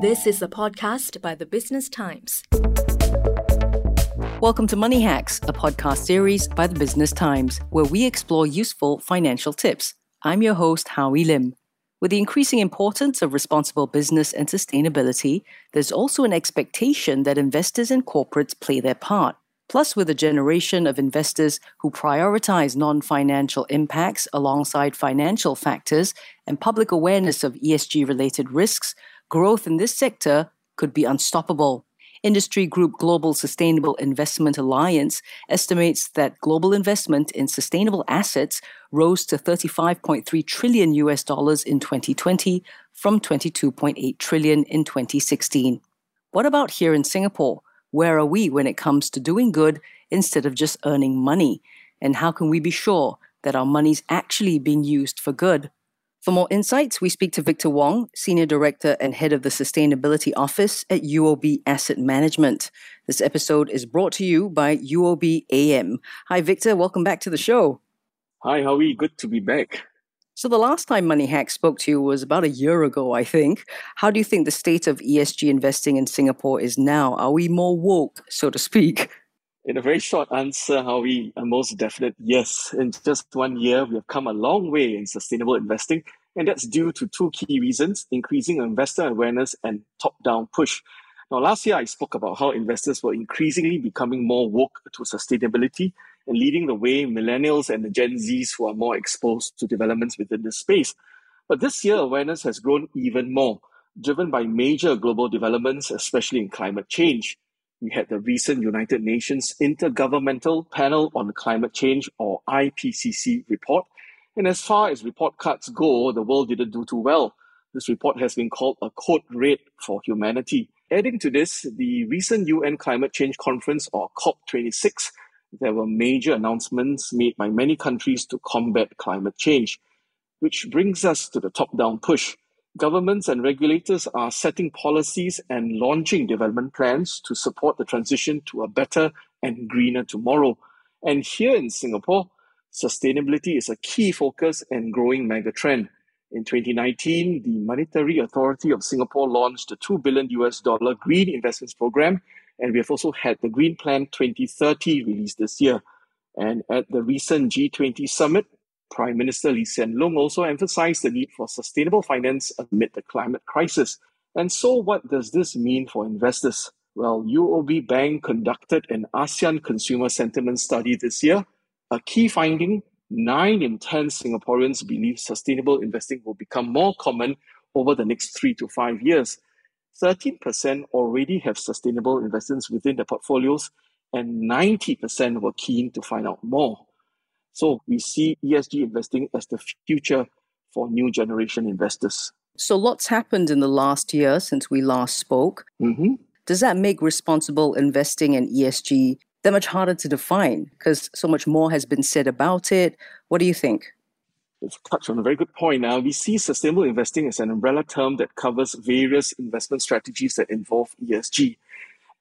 This is a podcast by the Business Times. Welcome to Money Hacks, a podcast series by the Business Times, where we explore useful financial tips. I'm your host, Howie Lim. With the increasing importance of responsible business and sustainability, there's also an expectation that investors and corporates play their part. Plus, with a generation of investors who prioritize non financial impacts alongside financial factors and public awareness of ESG related risks, growth in this sector could be unstoppable. Industry group Global Sustainable Investment Alliance estimates that global investment in sustainable assets rose to 35.3 trillion US dollars in 2020 from 22.8 trillion in 2016. What about here in Singapore? Where are we when it comes to doing good instead of just earning money? And how can we be sure that our money's actually being used for good? For more insights, we speak to Victor Wong, Senior Director and Head of the Sustainability Office at UOB Asset Management. This episode is brought to you by UOB AM. Hi, Victor. Welcome back to the show. Hi, Howie. Good to be back. So, the last time Money Hack spoke to you was about a year ago, I think. How do you think the state of ESG investing in Singapore is now? Are we more woke, so to speak? In a very short answer, Howie, a most definite yes. In just one year, we have come a long way in sustainable investing, and that's due to two key reasons increasing investor awareness and top down push. Now, last year I spoke about how investors were increasingly becoming more woke to sustainability and leading the way millennials and the Gen Zs who are more exposed to developments within this space. But this year, awareness has grown even more, driven by major global developments, especially in climate change. We had the recent United Nations Intergovernmental Panel on Climate Change, or IPCC, report. And as far as report cards go, the world didn't do too well. This report has been called a code red for humanity. Adding to this, the recent UN Climate Change Conference, or COP26, there were major announcements made by many countries to combat climate change, which brings us to the top down push. Governments and regulators are setting policies and launching development plans to support the transition to a better and greener tomorrow. And here in Singapore, sustainability is a key focus and growing megatrend. In 2019, the Monetary Authority of Singapore launched a 2 billion US dollar green investments program, and we have also had the Green Plan 2030 released this year. And at the recent G20 summit, Prime Minister Lee Hsien Loong also emphasized the need for sustainable finance amid the climate crisis. And so, what does this mean for investors? Well, UOB Bank conducted an ASEAN consumer sentiment study this year. A key finding 9 in 10 Singaporeans believe sustainable investing will become more common over the next three to five years. 13% already have sustainable investments within their portfolios, and 90% were keen to find out more. So we see ESG investing as the future for new generation investors. So, lots happened in the last year since we last spoke. Mm-hmm. Does that make responsible investing and ESG that much harder to define because so much more has been said about it. What do you think? It's touched on a very good point. Now, we see sustainable investing as an umbrella term that covers various investment strategies that involve ESG.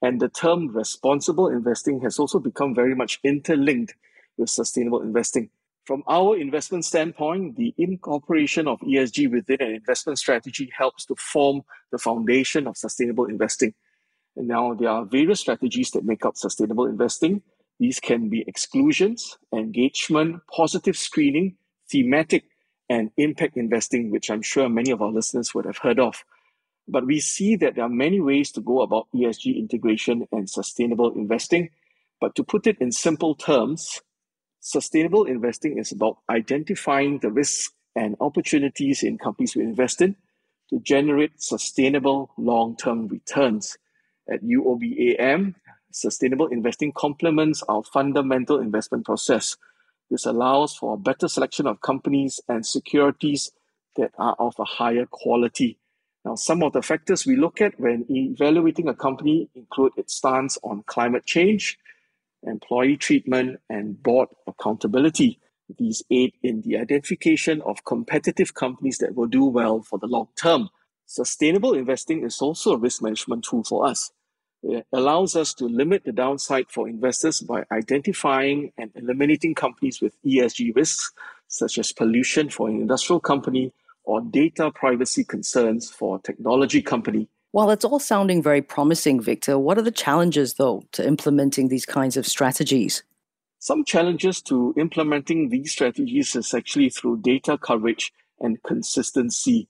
And the term responsible investing has also become very much interlinked with sustainable investing. From our investment standpoint, the incorporation of ESG within an investment strategy helps to form the foundation of sustainable investing. Now there are various strategies that make up sustainable investing. These can be exclusions, engagement, positive screening, thematic, and impact investing, which I'm sure many of our listeners would have heard of. But we see that there are many ways to go about ESG integration and sustainable investing. But to put it in simple terms, sustainable investing is about identifying the risks and opportunities in companies we invest in to generate sustainable long term returns at UOBAM, sustainable investing complements our fundamental investment process. This allows for a better selection of companies and securities that are of a higher quality. Now, some of the factors we look at when evaluating a company include its stance on climate change, employee treatment, and board accountability. These aid in the identification of competitive companies that will do well for the long term. Sustainable investing is also a risk management tool for us. It allows us to limit the downside for investors by identifying and eliminating companies with ESG risks, such as pollution for an industrial company or data privacy concerns for a technology company. While it's all sounding very promising, Victor, what are the challenges, though, to implementing these kinds of strategies? Some challenges to implementing these strategies is actually through data coverage and consistency.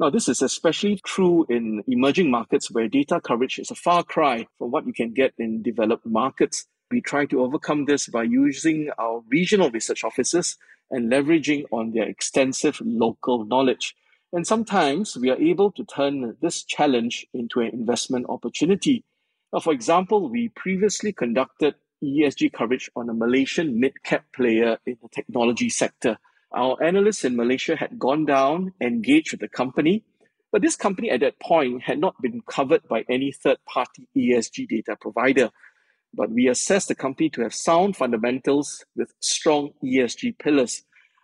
Now, this is especially true in emerging markets where data coverage is a far cry from what you can get in developed markets. We try to overcome this by using our regional research offices and leveraging on their extensive local knowledge. And sometimes we are able to turn this challenge into an investment opportunity. Now, for example, we previously conducted ESG coverage on a Malaysian mid-cap player in the technology sector. Our analysts in Malaysia had gone down, engaged with the company, but this company at that point had not been covered by any third-party ESG data provider. But we assessed the company to have sound fundamentals with strong ESG pillars.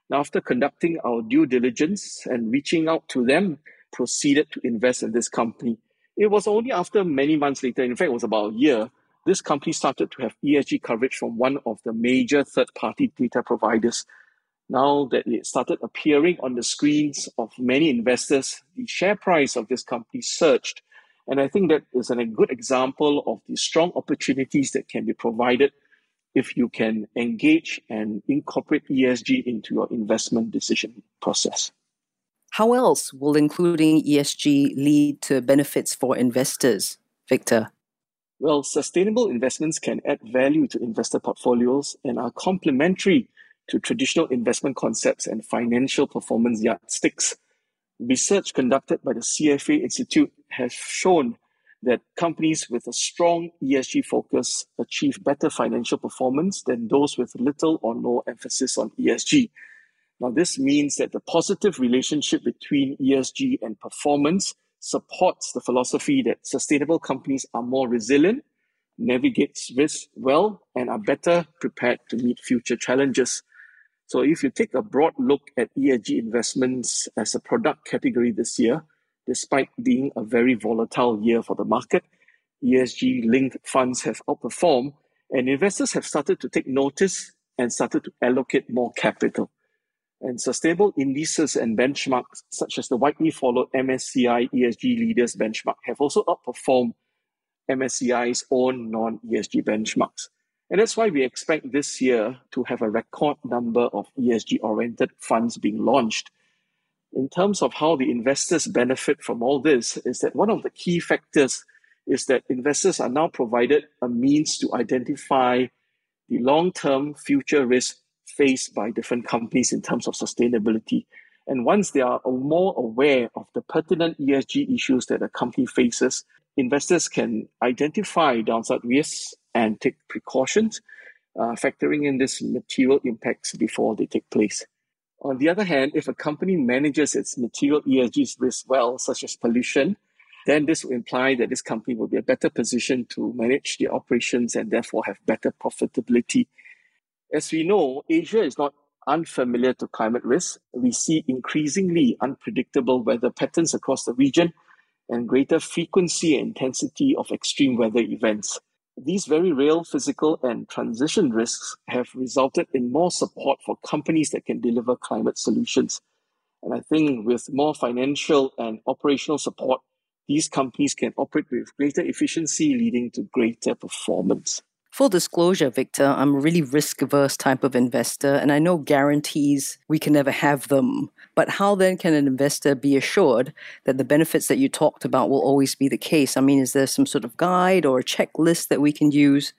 Now, after conducting our due diligence and reaching out to them, proceeded to invest in this company. It was only after many months later, in fact, it was about a year, this company started to have ESG coverage from one of the major third party data providers. Now that it started appearing on the screens of many investors, the share price of this company surged. And I think that is a good example of the strong opportunities that can be provided if you can engage and incorporate ESG into your investment decision process. How else will including ESG lead to benefits for investors, Victor? Well, sustainable investments can add value to investor portfolios and are complementary to traditional investment concepts and financial performance yardsticks. Research conducted by the CFA Institute has shown that companies with a strong ESG focus achieve better financial performance than those with little or no emphasis on ESG. Now, this means that the positive relationship between ESG and performance supports the philosophy that sustainable companies are more resilient, navigate risk well, and are better prepared to meet future challenges. So if you take a broad look at ESG investments as a product category this year, despite being a very volatile year for the market, ESG linked funds have outperformed and investors have started to take notice and started to allocate more capital. And sustainable indices and benchmarks, such as the widely followed MSCI ESG Leaders benchmark, have also outperformed MSCI's own non ESG benchmarks. And that's why we expect this year to have a record number of ESG oriented funds being launched. In terms of how the investors benefit from all this, is that one of the key factors is that investors are now provided a means to identify the long term future risk faced by different companies in terms of sustainability. And once they are more aware of the pertinent ESG issues that a company faces, investors can identify downside risks and take precautions, uh, factoring in these material impacts before they take place. On the other hand, if a company manages its material ESG risks well, such as pollution, then this will imply that this company will be a better position to manage the operations and therefore have better profitability as we know, Asia is not unfamiliar to climate risk. We see increasingly unpredictable weather patterns across the region and greater frequency and intensity of extreme weather events. These very real physical and transition risks have resulted in more support for companies that can deliver climate solutions. And I think with more financial and operational support, these companies can operate with greater efficiency, leading to greater performance. Full disclosure, Victor, I'm a really risk averse type of investor, and I know guarantees we can never have them. But how then can an investor be assured that the benefits that you talked about will always be the case? I mean, is there some sort of guide or a checklist that we can use?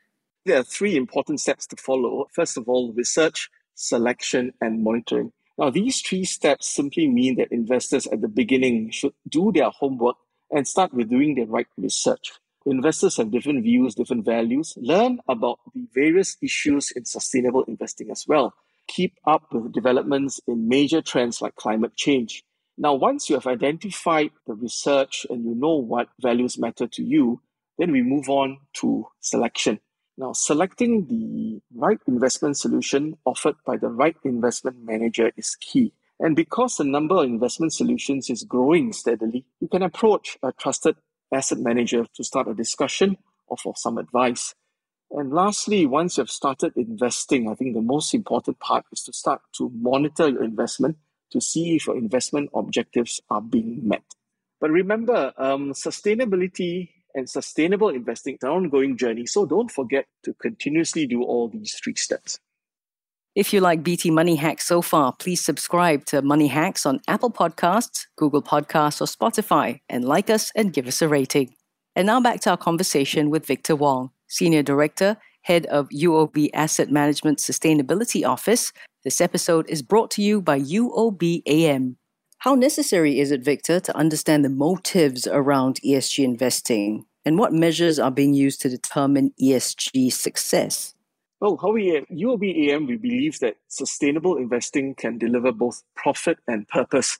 There are three important steps to follow. First of all, research, selection, and monitoring. Now, these three steps simply mean that investors at the beginning should do their homework and start with doing the right research. Investors have different views, different values. Learn about the various issues in sustainable investing as well. Keep up with developments in major trends like climate change. Now, once you have identified the research and you know what values matter to you, then we move on to selection. Now, selecting the right investment solution offered by the right investment manager is key. And because the number of investment solutions is growing steadily, you can approach a trusted asset manager to start a discussion or for some advice. And lastly, once you've started investing, I think the most important part is to start to monitor your investment to see if your investment objectives are being met. But remember, um, sustainability and sustainable investing is an ongoing journey. So don't forget to continuously do all these three steps. If you like BT Money Hacks so far, please subscribe to Money Hacks on Apple Podcasts, Google Podcasts, or Spotify, and like us and give us a rating. And now back to our conversation with Victor Wong, Senior Director, Head of UOB Asset Management Sustainability Office. This episode is brought to you by UOB AM. How necessary is it, Victor, to understand the motives around ESG investing and what measures are being used to determine ESG success? Well, how we at UOB AM, we believe that sustainable investing can deliver both profit and purpose.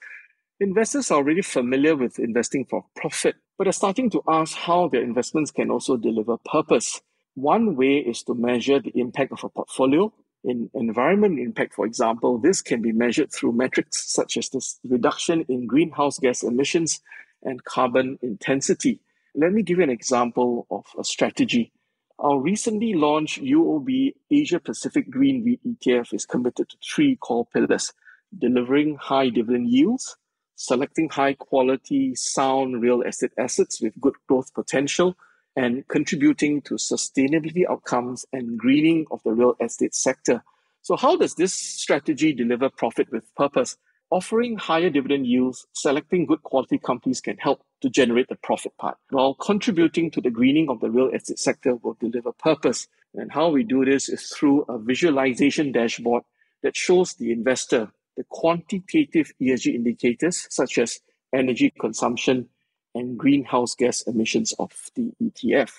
Investors are already familiar with investing for profit, but are starting to ask how their investments can also deliver purpose. One way is to measure the impact of a portfolio in environment impact, for example, this can be measured through metrics such as the reduction in greenhouse gas emissions and carbon intensity. Let me give you an example of a strategy. Our recently launched UOB Asia Pacific Green REIT ETF is committed to three core pillars delivering high dividend yields, selecting high quality, sound real estate assets with good growth potential, and contributing to sustainability outcomes and greening of the real estate sector. So, how does this strategy deliver profit with purpose? Offering higher dividend yields, selecting good quality companies can help to generate the profit part, while contributing to the greening of the real estate sector will deliver purpose. And how we do this is through a visualization dashboard that shows the investor the quantitative ESG indicators such as energy consumption, and greenhouse gas emissions of the ETF.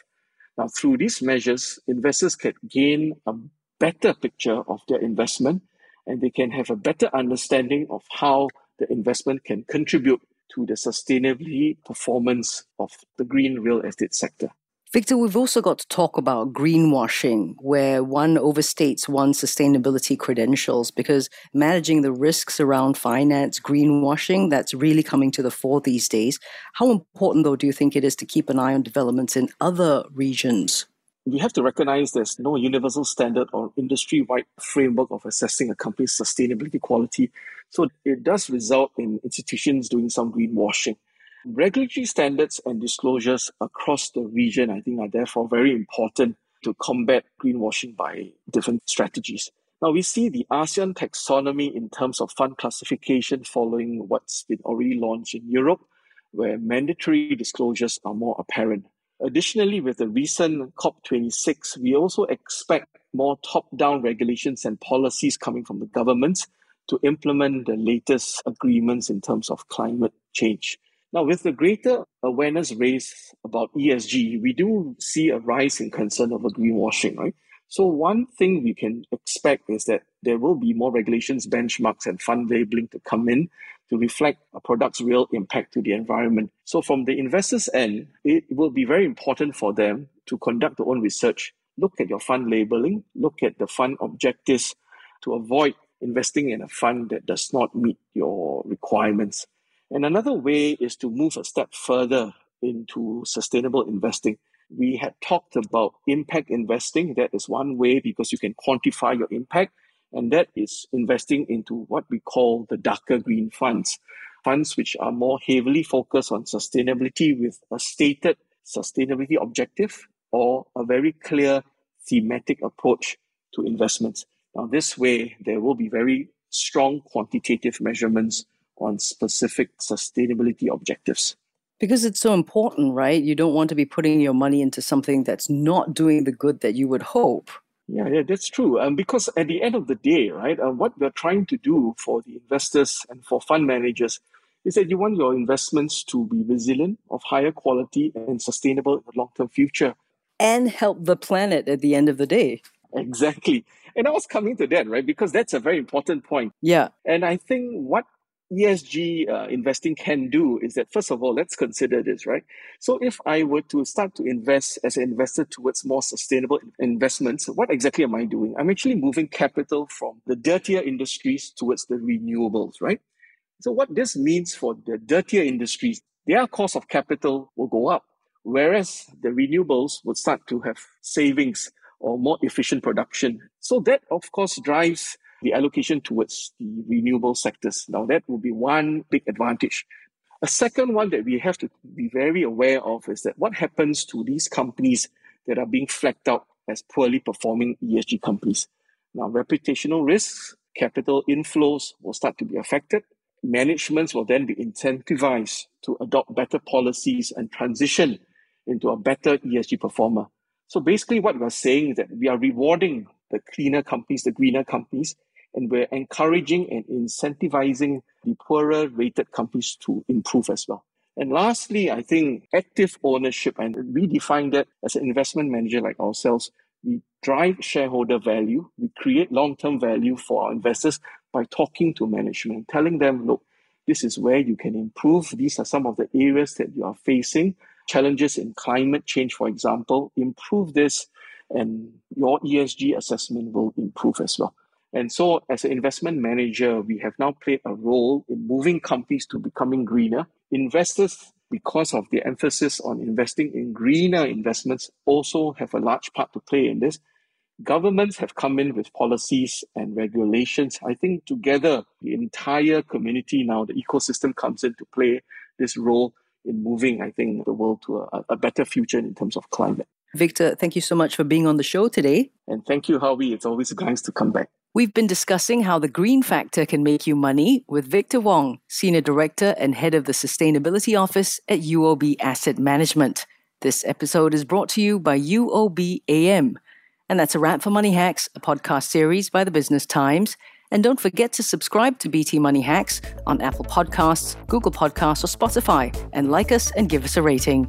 Now, through these measures, investors can gain a better picture of their investment and they can have a better understanding of how the investment can contribute to the sustainability performance of the green real estate sector. Victor, we've also got to talk about greenwashing, where one overstates one's sustainability credentials because managing the risks around finance, greenwashing, that's really coming to the fore these days. How important, though, do you think it is to keep an eye on developments in other regions? We have to recognize there's no universal standard or industry wide framework of assessing a company's sustainability quality. So it does result in institutions doing some greenwashing. Regulatory standards and disclosures across the region, I think, are therefore very important to combat greenwashing by different strategies. Now, we see the ASEAN taxonomy in terms of fund classification following what's been already launched in Europe, where mandatory disclosures are more apparent. Additionally, with the recent COP26, we also expect more top down regulations and policies coming from the governments to implement the latest agreements in terms of climate change. Now, with the greater awareness raised about ESG, we do see a rise in concern over greenwashing, right? So, one thing we can expect is that there will be more regulations, benchmarks, and fund labeling to come in to reflect a product's real impact to the environment. So, from the investor's end, it will be very important for them to conduct their own research, look at your fund labeling, look at the fund objectives to avoid investing in a fund that does not meet your requirements. And another way is to move a step further into sustainable investing. We had talked about impact investing. That is one way because you can quantify your impact. And that is investing into what we call the darker green funds, funds which are more heavily focused on sustainability with a stated sustainability objective or a very clear thematic approach to investments. Now, this way, there will be very strong quantitative measurements on specific sustainability objectives. Because it's so important, right? You don't want to be putting your money into something that's not doing the good that you would hope. Yeah, yeah, that's true. Um, because at the end of the day, right, uh, what we're trying to do for the investors and for fund managers is that you want your investments to be resilient, of higher quality, and sustainable in the long term future. And help the planet at the end of the day. Exactly. And I was coming to that, right? Because that's a very important point. Yeah. And I think what ESG uh, investing can do is that, first of all, let's consider this, right? So, if I were to start to invest as an investor towards more sustainable investments, what exactly am I doing? I'm actually moving capital from the dirtier industries towards the renewables, right? So, what this means for the dirtier industries, their cost of capital will go up, whereas the renewables will start to have savings or more efficient production. So, that of course drives the allocation towards the renewable sectors. Now, that will be one big advantage. A second one that we have to be very aware of is that what happens to these companies that are being flagged out as poorly performing ESG companies. Now, reputational risks, capital inflows will start to be affected. Managements will then be incentivized to adopt better policies and transition into a better ESG performer. So basically, what we're saying is that we are rewarding the cleaner companies, the greener companies, and we're encouraging and incentivizing the poorer rated companies to improve as well. And lastly, I think active ownership, and we define that as an investment manager like ourselves, we drive shareholder value, we create long term value for our investors by talking to management, telling them, look, this is where you can improve. These are some of the areas that you are facing. Challenges in climate change, for example, improve this, and your ESG assessment will improve as well. And so, as an investment manager, we have now played a role in moving companies to becoming greener. Investors, because of the emphasis on investing in greener investments, also have a large part to play in this. Governments have come in with policies and regulations. I think together, the entire community now, the ecosystem comes in to play this role in moving, I think, the world to a, a better future in terms of climate. Victor, thank you so much for being on the show today. And thank you, Howie. It's always a nice to come back. We've been discussing how the green factor can make you money with Victor Wong, Senior Director and Head of the Sustainability Office at UOB Asset Management. This episode is brought to you by UOB AM. And that's a wrap for Money Hacks, a podcast series by the Business Times. And don't forget to subscribe to BT Money Hacks on Apple Podcasts, Google Podcasts, or Spotify, and like us and give us a rating.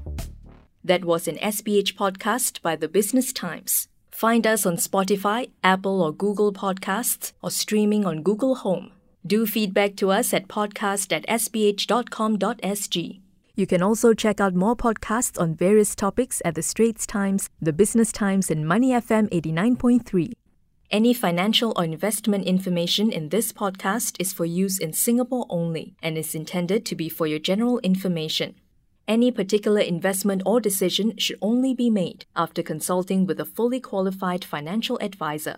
That was an SPH podcast by the Business Times. Find us on Spotify, Apple or Google Podcasts, or streaming on Google Home. Do feedback to us at podcast at sph.com.sg. You can also check out more podcasts on various topics at The Straits Times, The Business Times, and Money FM 89.3. Any financial or investment information in this podcast is for use in Singapore only and is intended to be for your general information. Any particular investment or decision should only be made after consulting with a fully qualified financial advisor.